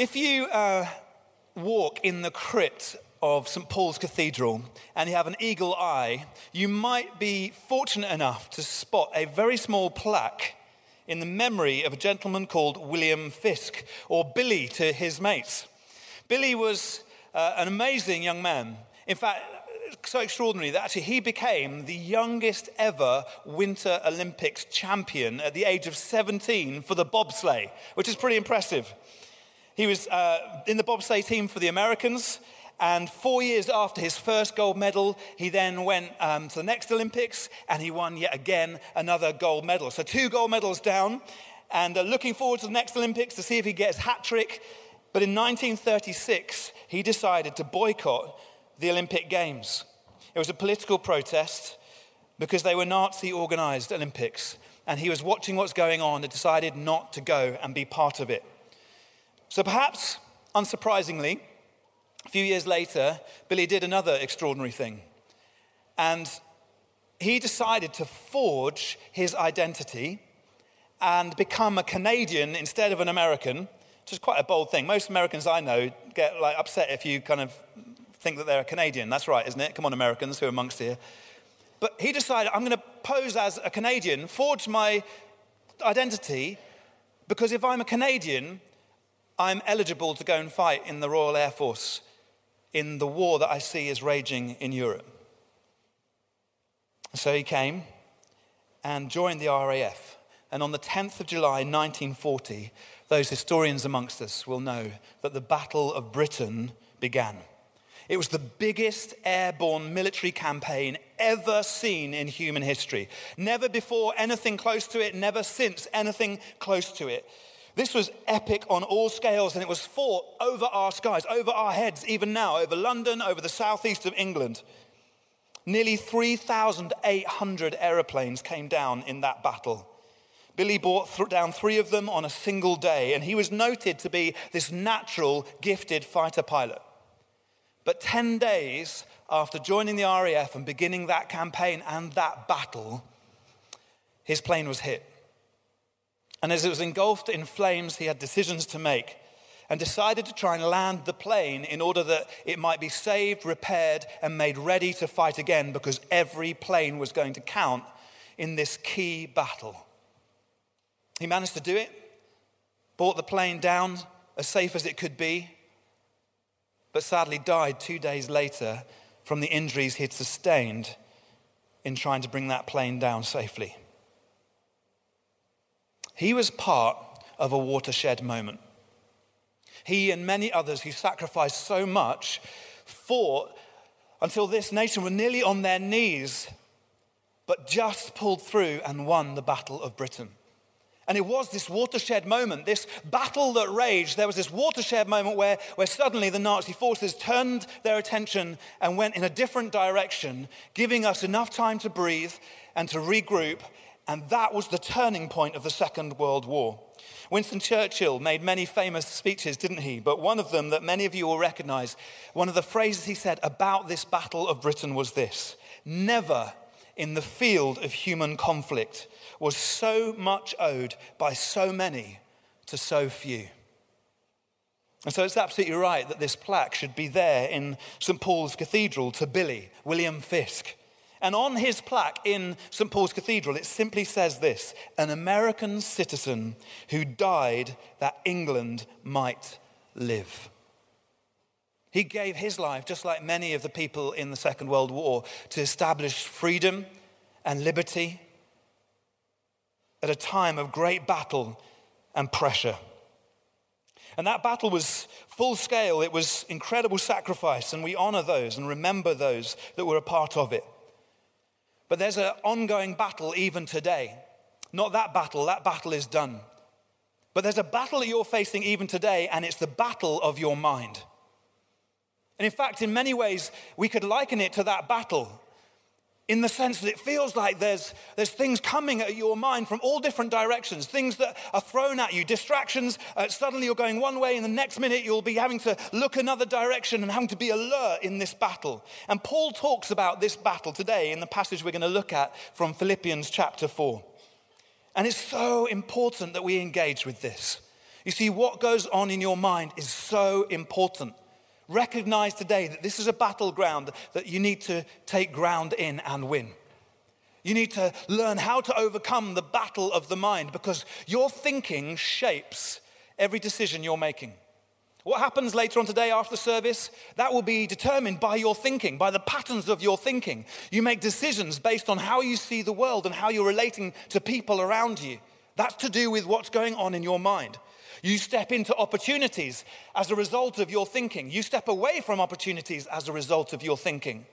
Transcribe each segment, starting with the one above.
If you uh, walk in the crypt of St. Paul's Cathedral and you have an eagle eye, you might be fortunate enough to spot a very small plaque in the memory of a gentleman called William Fiske, or Billy to his mates. Billy was uh, an amazing young man. In fact, so extraordinary that actually he became the youngest ever Winter Olympics champion at the age of 17 for the bobsleigh, which is pretty impressive. He was uh, in the bobsleigh team for the Americans, and four years after his first gold medal, he then went um, to the next Olympics and he won yet again another gold medal. So, two gold medals down, and uh, looking forward to the next Olympics to see if he gets hat trick. But in 1936, he decided to boycott the Olympic Games. It was a political protest because they were Nazi organized Olympics, and he was watching what's going on and decided not to go and be part of it. So perhaps, unsurprisingly, a few years later, Billy did another extraordinary thing. And he decided to forge his identity and become a Canadian instead of an American, which is quite a bold thing. Most Americans I know get like upset if you kind of think that they're a Canadian. That's right, isn't it? Come on, Americans who are amongst here. But he decided, I'm going to pose as a Canadian, forge my identity, because if I'm a Canadian, I'm eligible to go and fight in the Royal Air Force in the war that I see is raging in Europe. So he came and joined the RAF. And on the 10th of July 1940, those historians amongst us will know that the Battle of Britain began. It was the biggest airborne military campaign ever seen in human history. Never before anything close to it, never since anything close to it. This was epic on all scales, and it was fought over our skies, over our heads, even now, over London, over the southeast of England. Nearly 3,800 aeroplanes came down in that battle. Billy brought th- down three of them on a single day, and he was noted to be this natural, gifted fighter pilot. But 10 days after joining the RAF and beginning that campaign and that battle, his plane was hit. And as it was engulfed in flames, he had decisions to make and decided to try and land the plane in order that it might be saved, repaired, and made ready to fight again because every plane was going to count in this key battle. He managed to do it, brought the plane down as safe as it could be, but sadly died two days later from the injuries he'd sustained in trying to bring that plane down safely. He was part of a watershed moment. He and many others who sacrificed so much fought until this nation were nearly on their knees, but just pulled through and won the Battle of Britain. And it was this watershed moment, this battle that raged. There was this watershed moment where, where suddenly the Nazi forces turned their attention and went in a different direction, giving us enough time to breathe and to regroup and that was the turning point of the Second World War. Winston Churchill made many famous speeches, didn't he? But one of them that many of you will recognize, one of the phrases he said about this Battle of Britain was this Never in the field of human conflict was so much owed by so many to so few. And so it's absolutely right that this plaque should be there in St. Paul's Cathedral to Billy, William Fiske. And on his plaque in St. Paul's Cathedral, it simply says this an American citizen who died that England might live. He gave his life, just like many of the people in the Second World War, to establish freedom and liberty at a time of great battle and pressure. And that battle was full scale, it was incredible sacrifice, and we honor those and remember those that were a part of it. But there's an ongoing battle even today. Not that battle, that battle is done. But there's a battle that you're facing even today, and it's the battle of your mind. And in fact, in many ways, we could liken it to that battle in the sense that it feels like there's, there's things coming at your mind from all different directions, things that are thrown at you, distractions. Uh, suddenly you're going one way, and the next minute you'll be having to look another direction and having to be alert in this battle. And Paul talks about this battle today in the passage we're going to look at from Philippians chapter 4. And it's so important that we engage with this You see, what goes on in your mind is so important. Recognize today that this is a battleground that you need to take ground in and win. You need to learn how to overcome the battle of the mind because your thinking shapes every decision you're making. What happens later on today after the service, that will be determined by your thinking, by the patterns of your thinking. You make decisions based on how you see the world and how you're relating to people around you. That's to do with what's going on in your mind. You step into opportunities as a result of your thinking. You step away from opportunities as a result of your thinking.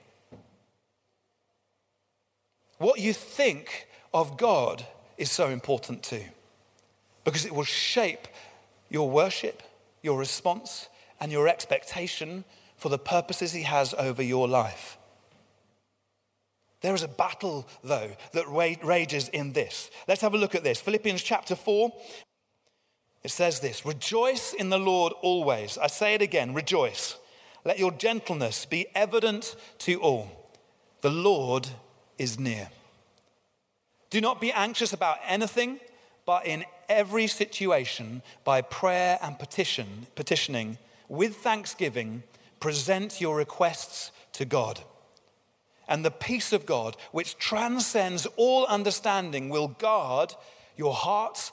What you think of God is so important too, because it will shape your worship, your response, and your expectation for the purposes He has over your life. There is a battle, though, that rages in this. Let's have a look at this. Philippians chapter 4. It says this Rejoice in the Lord always. I say it again rejoice. Let your gentleness be evident to all. The Lord is near. Do not be anxious about anything, but in every situation, by prayer and petition, petitioning, with thanksgiving, present your requests to God. And the peace of God, which transcends all understanding, will guard your hearts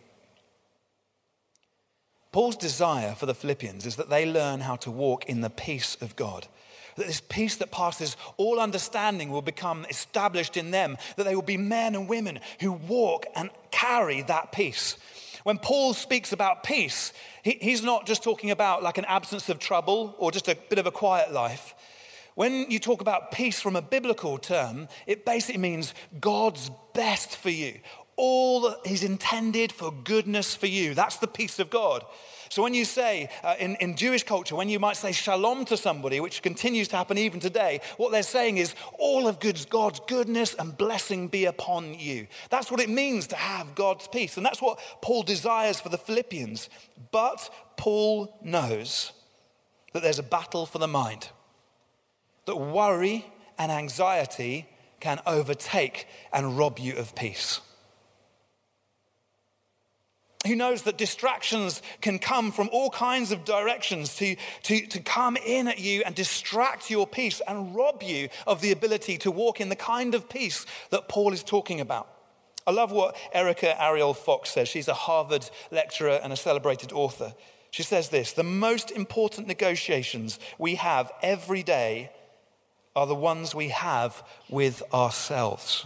Paul's desire for the Philippians is that they learn how to walk in the peace of God. That this peace that passes all understanding will become established in them, that they will be men and women who walk and carry that peace. When Paul speaks about peace, he, he's not just talking about like an absence of trouble or just a bit of a quiet life. When you talk about peace from a biblical term, it basically means God's best for you, all He's intended for goodness for you. That's the peace of God. So when you say, uh, in, in Jewish culture, when you might say shalom to somebody, which continues to happen even today, what they're saying is, all of God's goodness and blessing be upon you. That's what it means to have God's peace. And that's what Paul desires for the Philippians. But Paul knows that there's a battle for the mind, that worry and anxiety can overtake and rob you of peace who knows that distractions can come from all kinds of directions to, to, to come in at you and distract your peace and rob you of the ability to walk in the kind of peace that Paul is talking about. I love what Erica Ariel Fox says. She's a Harvard lecturer and a celebrated author. She says this The most important negotiations we have every day are the ones we have with ourselves.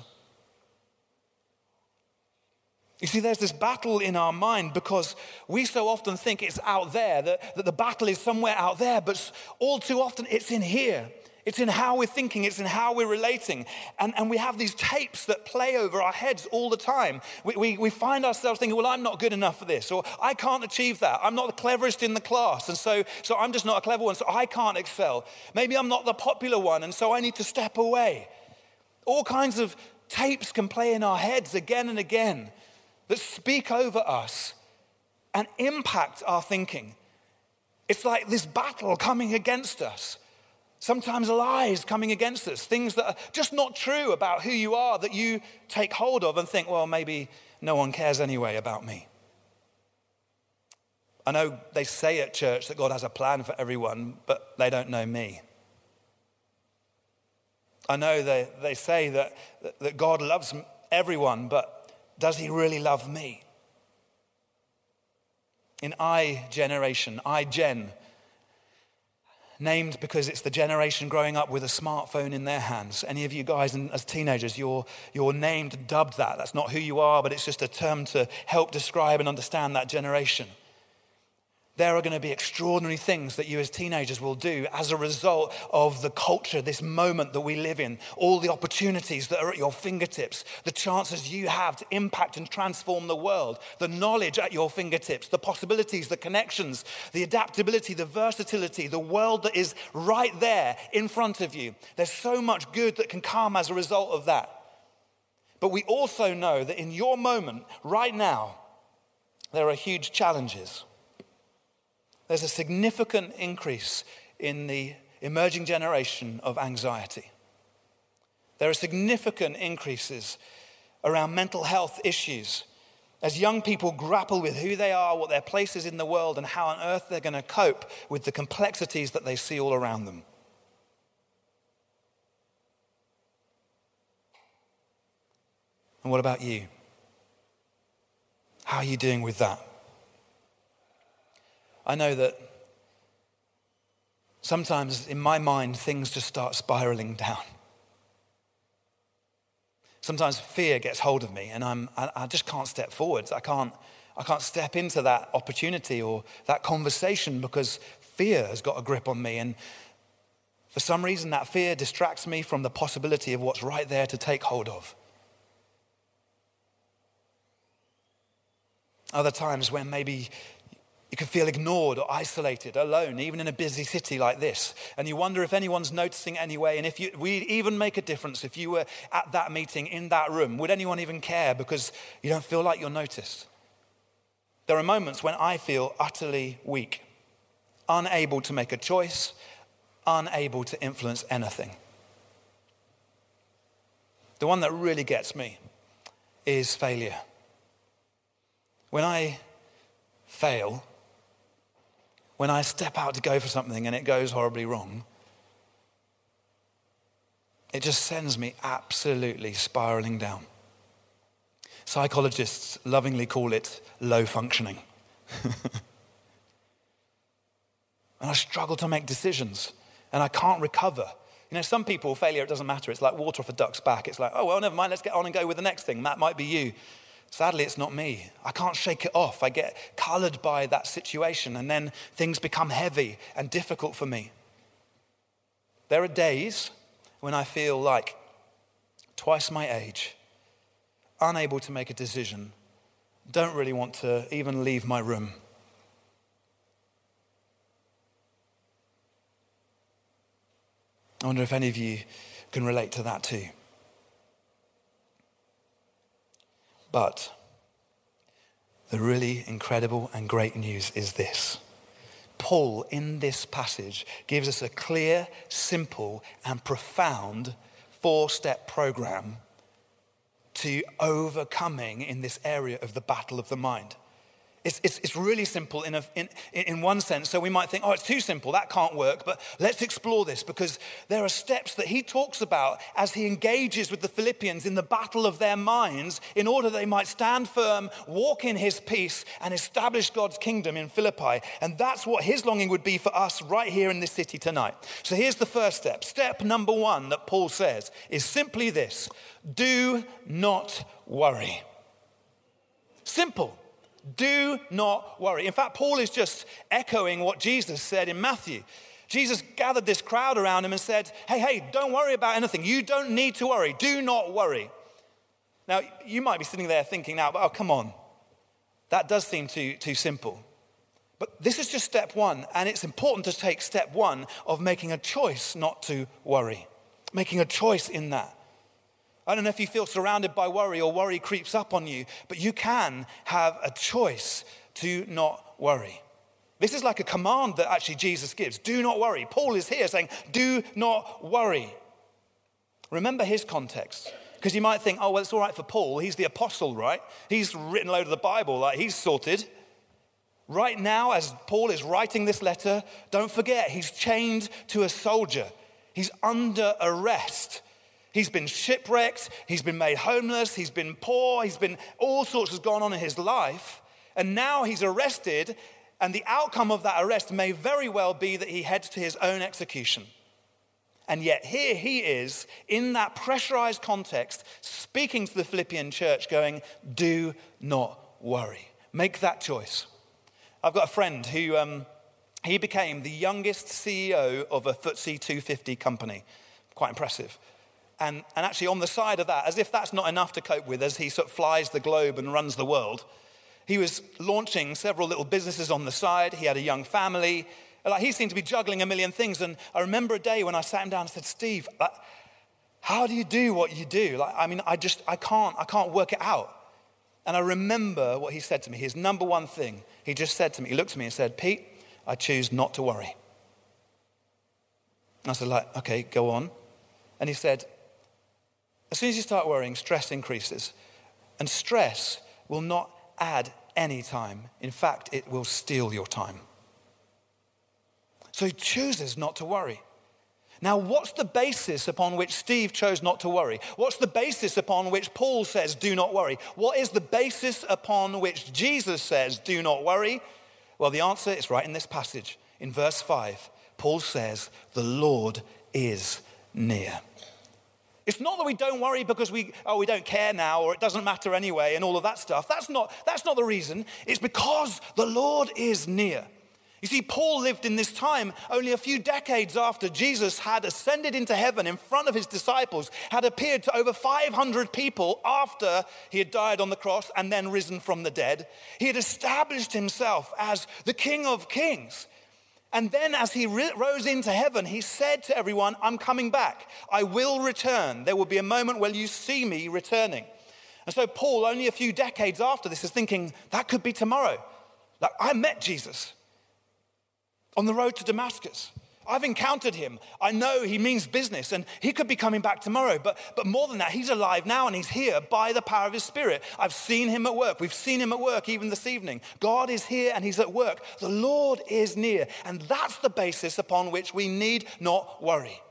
You see, there's this battle in our mind because we so often think it's out there, that, that the battle is somewhere out there, but all too often it's in here. It's in how we're thinking, it's in how we're relating. And, and we have these tapes that play over our heads all the time. We, we, we find ourselves thinking, well, I'm not good enough for this, or I can't achieve that. I'm not the cleverest in the class, and so, so I'm just not a clever one, so I can't excel. Maybe I'm not the popular one, and so I need to step away. All kinds of tapes can play in our heads again and again that speak over us and impact our thinking. It's like this battle coming against us. Sometimes lies coming against us, things that are just not true about who you are that you take hold of and think, well, maybe no one cares anyway about me. I know they say at church that God has a plan for everyone, but they don't know me. I know they, they say that, that God loves everyone, but does he really love me? In I generation, iGen, named because it's the generation growing up with a smartphone in their hands. Any of you guys as teenagers, you're, you're named, dubbed that. That's not who you are, but it's just a term to help describe and understand that generation. There are going to be extraordinary things that you as teenagers will do as a result of the culture, this moment that we live in, all the opportunities that are at your fingertips, the chances you have to impact and transform the world, the knowledge at your fingertips, the possibilities, the connections, the adaptability, the versatility, the world that is right there in front of you. There's so much good that can come as a result of that. But we also know that in your moment, right now, there are huge challenges. There's a significant increase in the emerging generation of anxiety. There are significant increases around mental health issues as young people grapple with who they are, what their place is in the world, and how on earth they're going to cope with the complexities that they see all around them. And what about you? How are you doing with that? I know that sometimes in my mind things just start spiraling down. Sometimes fear gets hold of me and I'm, I, I just can't step forwards. I can't, I can't step into that opportunity or that conversation because fear has got a grip on me. And for some reason, that fear distracts me from the possibility of what's right there to take hold of. Other times when maybe you can feel ignored or isolated, alone, even in a busy city like this. And you wonder if anyone's noticing anyway. And if you, we even make a difference, if you were at that meeting in that room, would anyone even care because you don't feel like you're noticed? There are moments when I feel utterly weak, unable to make a choice, unable to influence anything. The one that really gets me is failure. When I fail, when I step out to go for something and it goes horribly wrong, it just sends me absolutely spiraling down. Psychologists lovingly call it low functioning. and I struggle to make decisions and I can't recover. You know, some people, failure, it doesn't matter. It's like water off a duck's back. It's like, oh, well, never mind, let's get on and go with the next thing. That might be you. Sadly, it's not me. I can't shake it off. I get colored by that situation, and then things become heavy and difficult for me. There are days when I feel like twice my age, unable to make a decision, don't really want to even leave my room. I wonder if any of you can relate to that too. But the really incredible and great news is this. Paul, in this passage, gives us a clear, simple, and profound four step program to overcoming in this area of the battle of the mind. It's, it's, it's really simple in, a, in, in one sense. So we might think, oh, it's too simple, that can't work. But let's explore this because there are steps that he talks about as he engages with the Philippians in the battle of their minds in order they might stand firm, walk in his peace, and establish God's kingdom in Philippi. And that's what his longing would be for us right here in this city tonight. So here's the first step. Step number one that Paul says is simply this do not worry. Simple. Do not worry. In fact, Paul is just echoing what Jesus said in Matthew. Jesus gathered this crowd around him and said, Hey, hey, don't worry about anything. You don't need to worry. Do not worry. Now, you might be sitting there thinking now, oh, come on. That does seem too, too simple. But this is just step one, and it's important to take step one of making a choice not to worry, making a choice in that. I don't know if you feel surrounded by worry or worry creeps up on you, but you can have a choice to not worry. This is like a command that actually Jesus gives do not worry. Paul is here saying, do not worry. Remember his context. Because you might think, oh, well, it's all right for Paul. He's the apostle, right? He's written a load of the Bible, like he's sorted. Right now, as Paul is writing this letter, don't forget, he's chained to a soldier. He's under arrest. He's been shipwrecked, he's been made homeless, he's been poor, he's been all sorts has gone on in his life. And now he's arrested, and the outcome of that arrest may very well be that he heads to his own execution. And yet, here he is in that pressurized context, speaking to the Philippian church, going, Do not worry. Make that choice. I've got a friend who um, he became the youngest CEO of a FTSE 250 company. Quite impressive. And, and actually, on the side of that, as if that's not enough to cope with as he sort of flies the globe and runs the world, he was launching several little businesses on the side. He had a young family. Like he seemed to be juggling a million things. And I remember a day when I sat him down and said, Steve, like, how do you do what you do? Like, I mean, I just, I can't, I can't work it out. And I remember what he said to me. His number one thing, he just said to me, he looked at me and said, Pete, I choose not to worry. I said, like, okay, go on. And he said, as soon as you start worrying, stress increases. And stress will not add any time. In fact, it will steal your time. So he chooses not to worry. Now, what's the basis upon which Steve chose not to worry? What's the basis upon which Paul says, do not worry? What is the basis upon which Jesus says, do not worry? Well, the answer is right in this passage. In verse 5, Paul says, the Lord is near. It's not that we don't worry because we, oh, we don't care now or it doesn't matter anyway and all of that stuff. That's not, that's not the reason. It's because the Lord is near. You see, Paul lived in this time only a few decades after Jesus had ascended into heaven in front of his disciples, had appeared to over 500 people after he had died on the cross and then risen from the dead. He had established himself as the King of Kings. And then, as he rose into heaven, he said to everyone, I'm coming back. I will return. There will be a moment where you see me returning. And so, Paul, only a few decades after this, is thinking, that could be tomorrow. Like, I met Jesus on the road to Damascus. I've encountered him. I know he means business and he could be coming back tomorrow. But, but more than that, he's alive now and he's here by the power of his spirit. I've seen him at work. We've seen him at work even this evening. God is here and he's at work. The Lord is near. And that's the basis upon which we need not worry.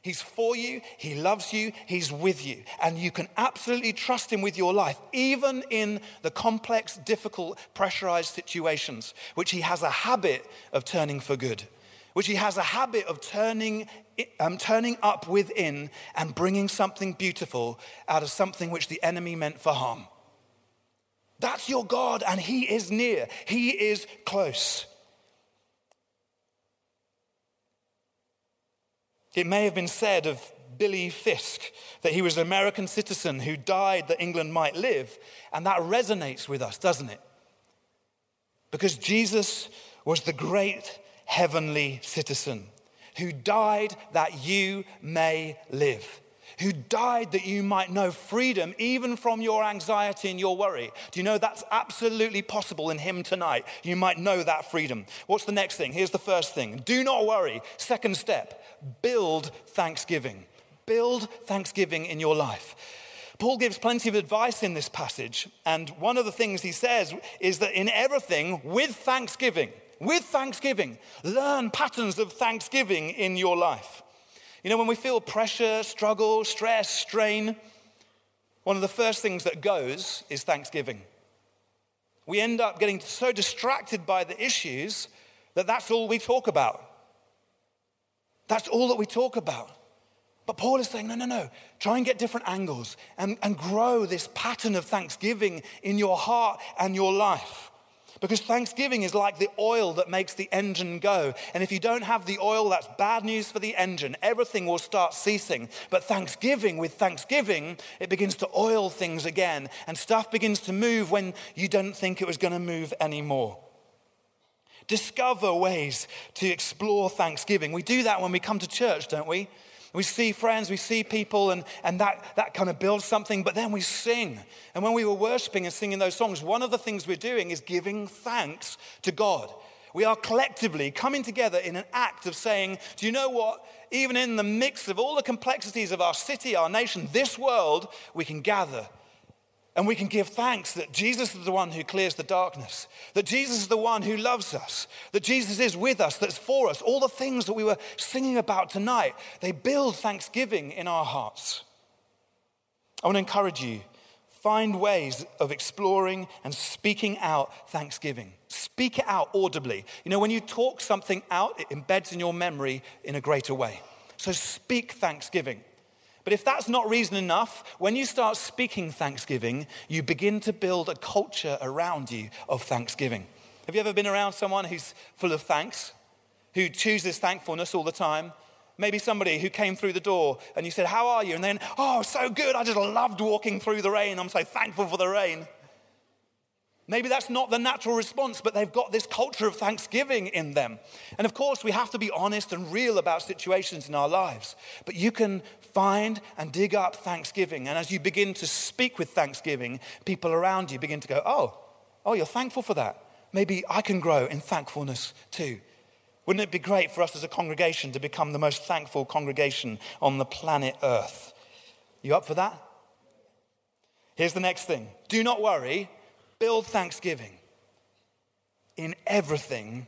He's for you, He loves you, He's with you. And you can absolutely trust Him with your life, even in the complex, difficult, pressurized situations, which He has a habit of turning for good which he has a habit of turning, um, turning up within and bringing something beautiful out of something which the enemy meant for harm. That's your God, and he is near, he is close. It may have been said of Billy Fiske that he was an American citizen who died that England might live, and that resonates with us, doesn't it? Because Jesus was the great heavenly citizen who died that you may live, who died that you might know freedom even from your anxiety and your worry. Do you know that's absolutely possible in Him tonight? You might know that freedom. What's the next thing? Here's the first thing do not worry. Second step build thanksgiving. Build thanksgiving in your life. Paul gives plenty of advice in this passage, and one of the things he says is that in everything, with thanksgiving, with thanksgiving. Learn patterns of thanksgiving in your life. You know, when we feel pressure, struggle, stress, strain, one of the first things that goes is thanksgiving. We end up getting so distracted by the issues that that's all we talk about. That's all that we talk about. But Paul is saying, no, no, no. Try and get different angles and, and grow this pattern of thanksgiving in your heart and your life. Because Thanksgiving is like the oil that makes the engine go. And if you don't have the oil, that's bad news for the engine. Everything will start ceasing. But Thanksgiving, with Thanksgiving, it begins to oil things again. And stuff begins to move when you don't think it was going to move anymore. Discover ways to explore Thanksgiving. We do that when we come to church, don't we? We see friends, we see people, and, and that, that kind of builds something, but then we sing. And when we were worshiping and singing those songs, one of the things we're doing is giving thanks to God. We are collectively coming together in an act of saying, Do you know what? Even in the mix of all the complexities of our city, our nation, this world, we can gather and we can give thanks that Jesus is the one who clears the darkness, that Jesus is the one who loves us, that Jesus is with us, that's for us. All the things that we were singing about tonight, they build thanksgiving in our hearts. I want to encourage you find ways of exploring and speaking out thanksgiving. Speak it out audibly. You know, when you talk something out, it embeds in your memory in a greater way. So speak thanksgiving. But if that's not reason enough, when you start speaking thanksgiving, you begin to build a culture around you of thanksgiving. Have you ever been around someone who's full of thanks, who chooses thankfulness all the time? Maybe somebody who came through the door and you said, How are you? And then, Oh, so good. I just loved walking through the rain. I'm so thankful for the rain. Maybe that's not the natural response, but they've got this culture of thanksgiving in them. And of course, we have to be honest and real about situations in our lives. But you can find and dig up thanksgiving. And as you begin to speak with thanksgiving, people around you begin to go, Oh, oh, you're thankful for that. Maybe I can grow in thankfulness too. Wouldn't it be great for us as a congregation to become the most thankful congregation on the planet Earth? You up for that? Here's the next thing do not worry build thanksgiving. In everything,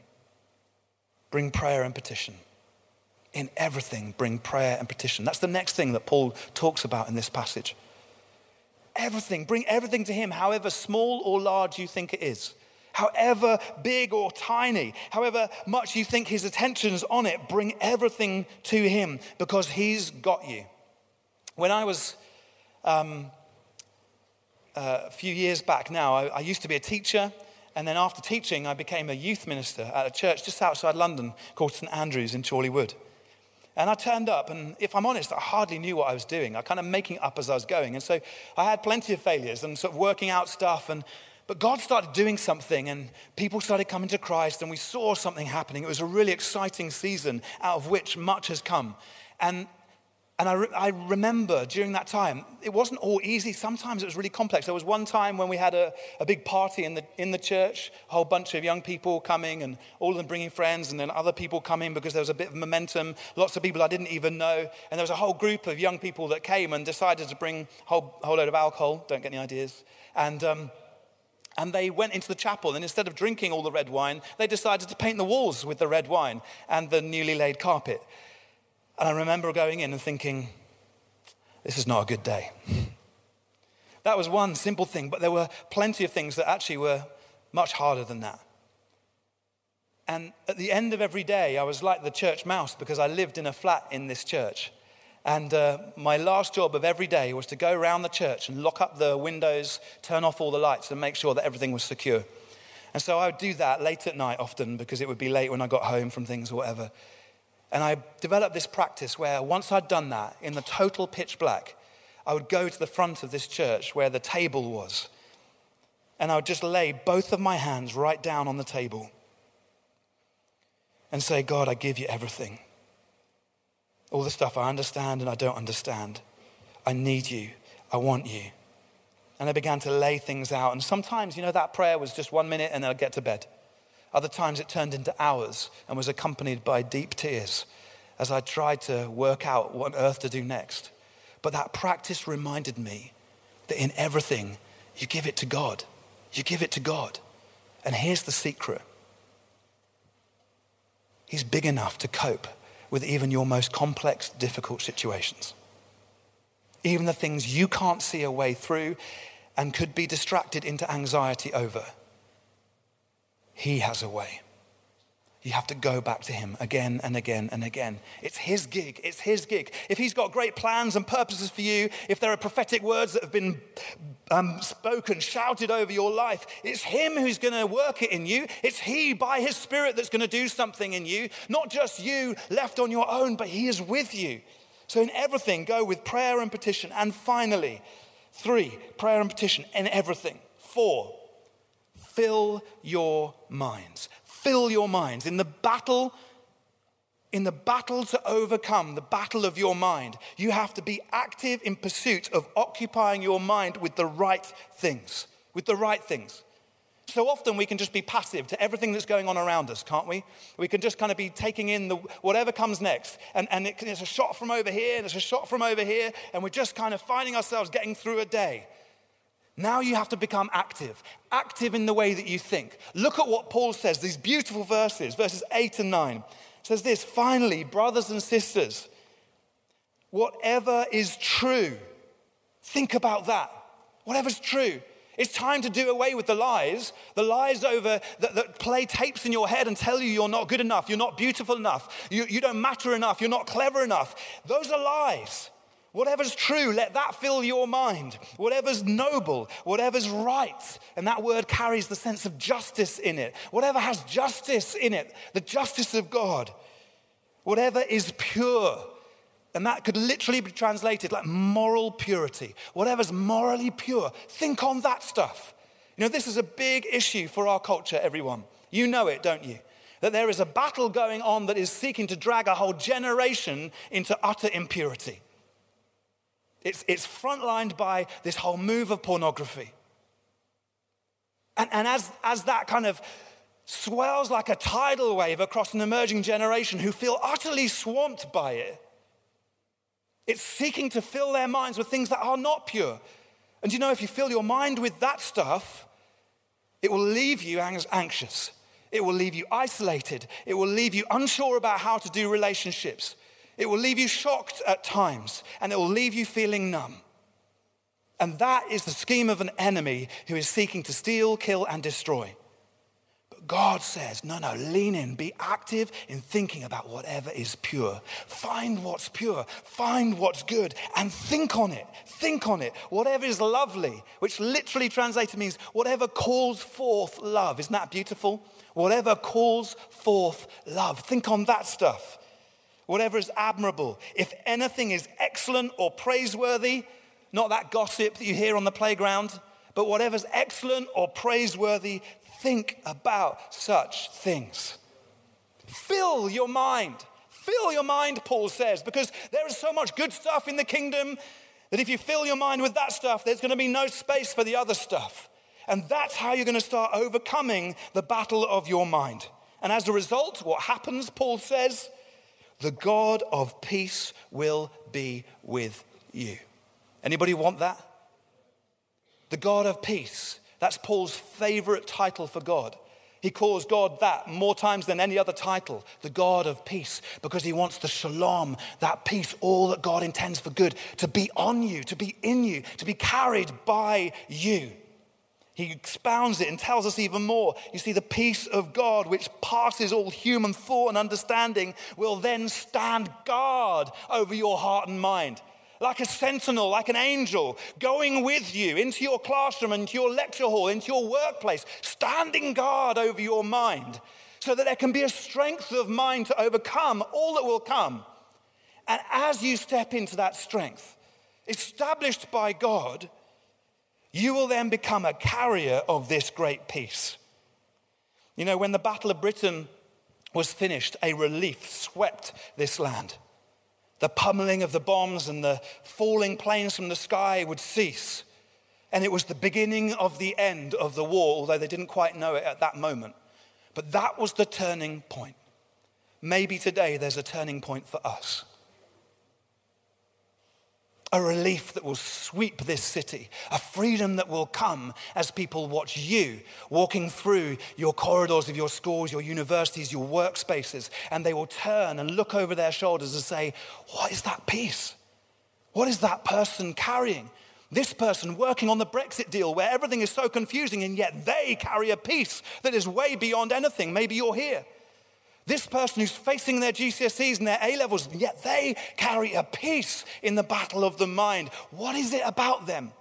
bring prayer and petition. In everything, bring prayer and petition. That's the next thing that Paul talks about in this passage. Everything, bring everything to Him, however small or large you think it is. However big or tiny, however much you think His attention's on it, bring everything to Him because He's got you. When I was um, uh, a few years back now, I, I used to be a teacher. And then after teaching, I became a youth minister at a church just outside London called St Andrews in Chorleywood. And I turned up, and if I'm honest, I hardly knew what I was doing. I kind of making up as I was going. And so I had plenty of failures and sort of working out stuff. And, but God started doing something, and people started coming to Christ, and we saw something happening. It was a really exciting season out of which much has come. And and I, re- I, remember during that time, it wasn't all easy. Sometimes it was really complex. There was one time when we had a, a big party in the, in the church, a whole bunch of young people coming, and all of them bringing friends, and then other people coming because there was a bit of momentum. Lots of people I didn't even know. And there was a whole group of young people that came and decided to bring a whole, whole load of alcohol. Don't get any ideas. And, um, and they went into the chapel, and instead of drinking all the red wine, they decided to paint the walls with the red wine and the newly laid carpet. And I remember going in and thinking, this is not a good day. That was one simple thing, but there were plenty of things that actually were much harder than that. And at the end of every day, I was like the church mouse because I lived in a flat in this church. And uh, my last job of every day was to go around the church and lock up the windows, turn off all the lights, and make sure that everything was secure. And so I would do that late at night often because it would be late when I got home from things or whatever. And I developed this practice where once I'd done that, in the total pitch black, I would go to the front of this church where the table was. And I would just lay both of my hands right down on the table and say, God, I give you everything. All the stuff I understand and I don't understand. I need you. I want you. And I began to lay things out. And sometimes, you know, that prayer was just one minute and then I'd get to bed. Other times it turned into hours and was accompanied by deep tears as I tried to work out what on earth to do next. But that practice reminded me that in everything, you give it to God. You give it to God. And here's the secret He's big enough to cope with even your most complex, difficult situations. Even the things you can't see a way through and could be distracted into anxiety over. He has a way. You have to go back to him again and again and again. It's his gig. It's his gig. If he's got great plans and purposes for you, if there are prophetic words that have been um, spoken, shouted over your life, it's him who's going to work it in you. It's he, by his spirit, that's going to do something in you. Not just you left on your own, but he is with you. So, in everything, go with prayer and petition. And finally, three, prayer and petition in everything. Four, fill your minds. Fill your minds. In the battle, in the battle to overcome the battle of your mind, you have to be active in pursuit of occupying your mind with the right things. With the right things. So often we can just be passive to everything that's going on around us, can't we? We can just kind of be taking in the, whatever comes next. And, and it, it's a shot from over here, and it's a shot from over here, and we're just kind of finding ourselves getting through a day. Now you have to become active, active in the way that you think. Look at what Paul says, these beautiful verses, verses 8 and 9. It says this finally, brothers and sisters, whatever is true, think about that. Whatever's true. It's time to do away with the lies, the lies over that, that, play tapes in your head and tell you you're not good enough, you're not beautiful enough, you, you don't matter enough, you're not clever enough. Those are lies. Whatever's true, let that fill your mind. Whatever's noble, whatever's right. And that word carries the sense of justice in it. Whatever has justice in it, the justice of God. Whatever is pure. And that could literally be translated like moral purity. Whatever's morally pure, think on that stuff. You know, this is a big issue for our culture, everyone. You know it, don't you? That there is a battle going on that is seeking to drag a whole generation into utter impurity. It's, it's frontlined by this whole move of pornography. And, and as, as that kind of swells like a tidal wave across an emerging generation who feel utterly swamped by it, it's seeking to fill their minds with things that are not pure. And you know, if you fill your mind with that stuff, it will leave you anxious. It will leave you isolated. It will leave you unsure about how to do relationships. It will leave you shocked at times and it will leave you feeling numb. And that is the scheme of an enemy who is seeking to steal, kill, and destroy. But God says, no, no, lean in, be active in thinking about whatever is pure. Find what's pure, find what's good, and think on it. Think on it. Whatever is lovely, which literally translated means whatever calls forth love. Isn't that beautiful? Whatever calls forth love. Think on that stuff whatever is admirable, if anything is excellent or praiseworthy, not that gossip that you hear on the playground, but whatever's excellent or praiseworthy, think about such things. Fill your mind. Fill your mind, Paul says, because there is so much good stuff in the kingdom that if you fill your mind with that stuff, there's going to be no space for the other stuff. And that's how you're going to start overcoming the battle of your mind. And as a result, what happens, Paul says, the God of peace will be with you. Anybody want that? The God of peace. That's Paul's favorite title for God. He calls God that more times than any other title, the God of peace, because he wants the shalom, that peace, all that God intends for good, to be on you, to be in you, to be carried by you. He expounds it and tells us even more. You see, the peace of God, which passes all human thought and understanding, will then stand guard over your heart and mind. Like a sentinel, like an angel, going with you into your classroom, into your lecture hall, into your workplace, standing guard over your mind, so that there can be a strength of mind to overcome all that will come. And as you step into that strength, established by God, you will then become a carrier of this great peace. You know, when the Battle of Britain was finished, a relief swept this land. The pummeling of the bombs and the falling planes from the sky would cease. And it was the beginning of the end of the war, although they didn't quite know it at that moment. But that was the turning point. Maybe today there's a turning point for us a relief that will sweep this city, a freedom that will come as people watch you walking through your corridors of your schools, your universities, your workspaces, and they will turn and look over their shoulders and say, What is that peace? What is that person carrying? This person working on the Brexit deal where everything is so confusing and yet they carry a peace that is way beyond anything. Maybe you're here. This person who's facing their GCSEs and their A levels, yet they carry a peace in the battle of the mind. What is it about them?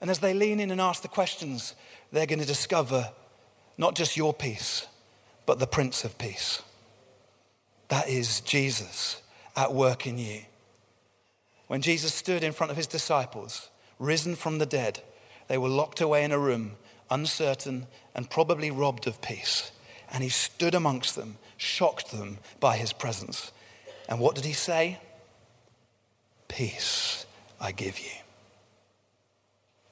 And as they lean in and ask the questions, they're going to discover not just your peace, but the Prince of Peace. That is Jesus at work in you. When Jesus stood in front of his disciples, risen from the dead, they were locked away in a room, uncertain and probably robbed of peace. And he stood amongst them, shocked them by his presence. And what did he say? Peace I give you.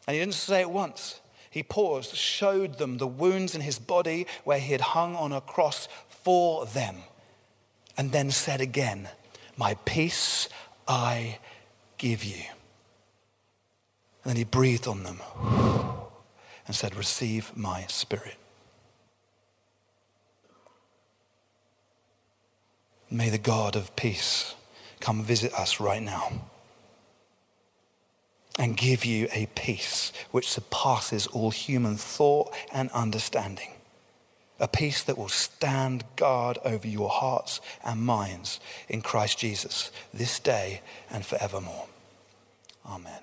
And he didn't say it once. He paused, showed them the wounds in his body where he had hung on a cross for them, and then said again, My peace I give you. And then he breathed on them and said, Receive my spirit. May the God of peace come visit us right now and give you a peace which surpasses all human thought and understanding. a peace that will stand guard over your hearts and minds in Christ Jesus this day and forevermore. Amen.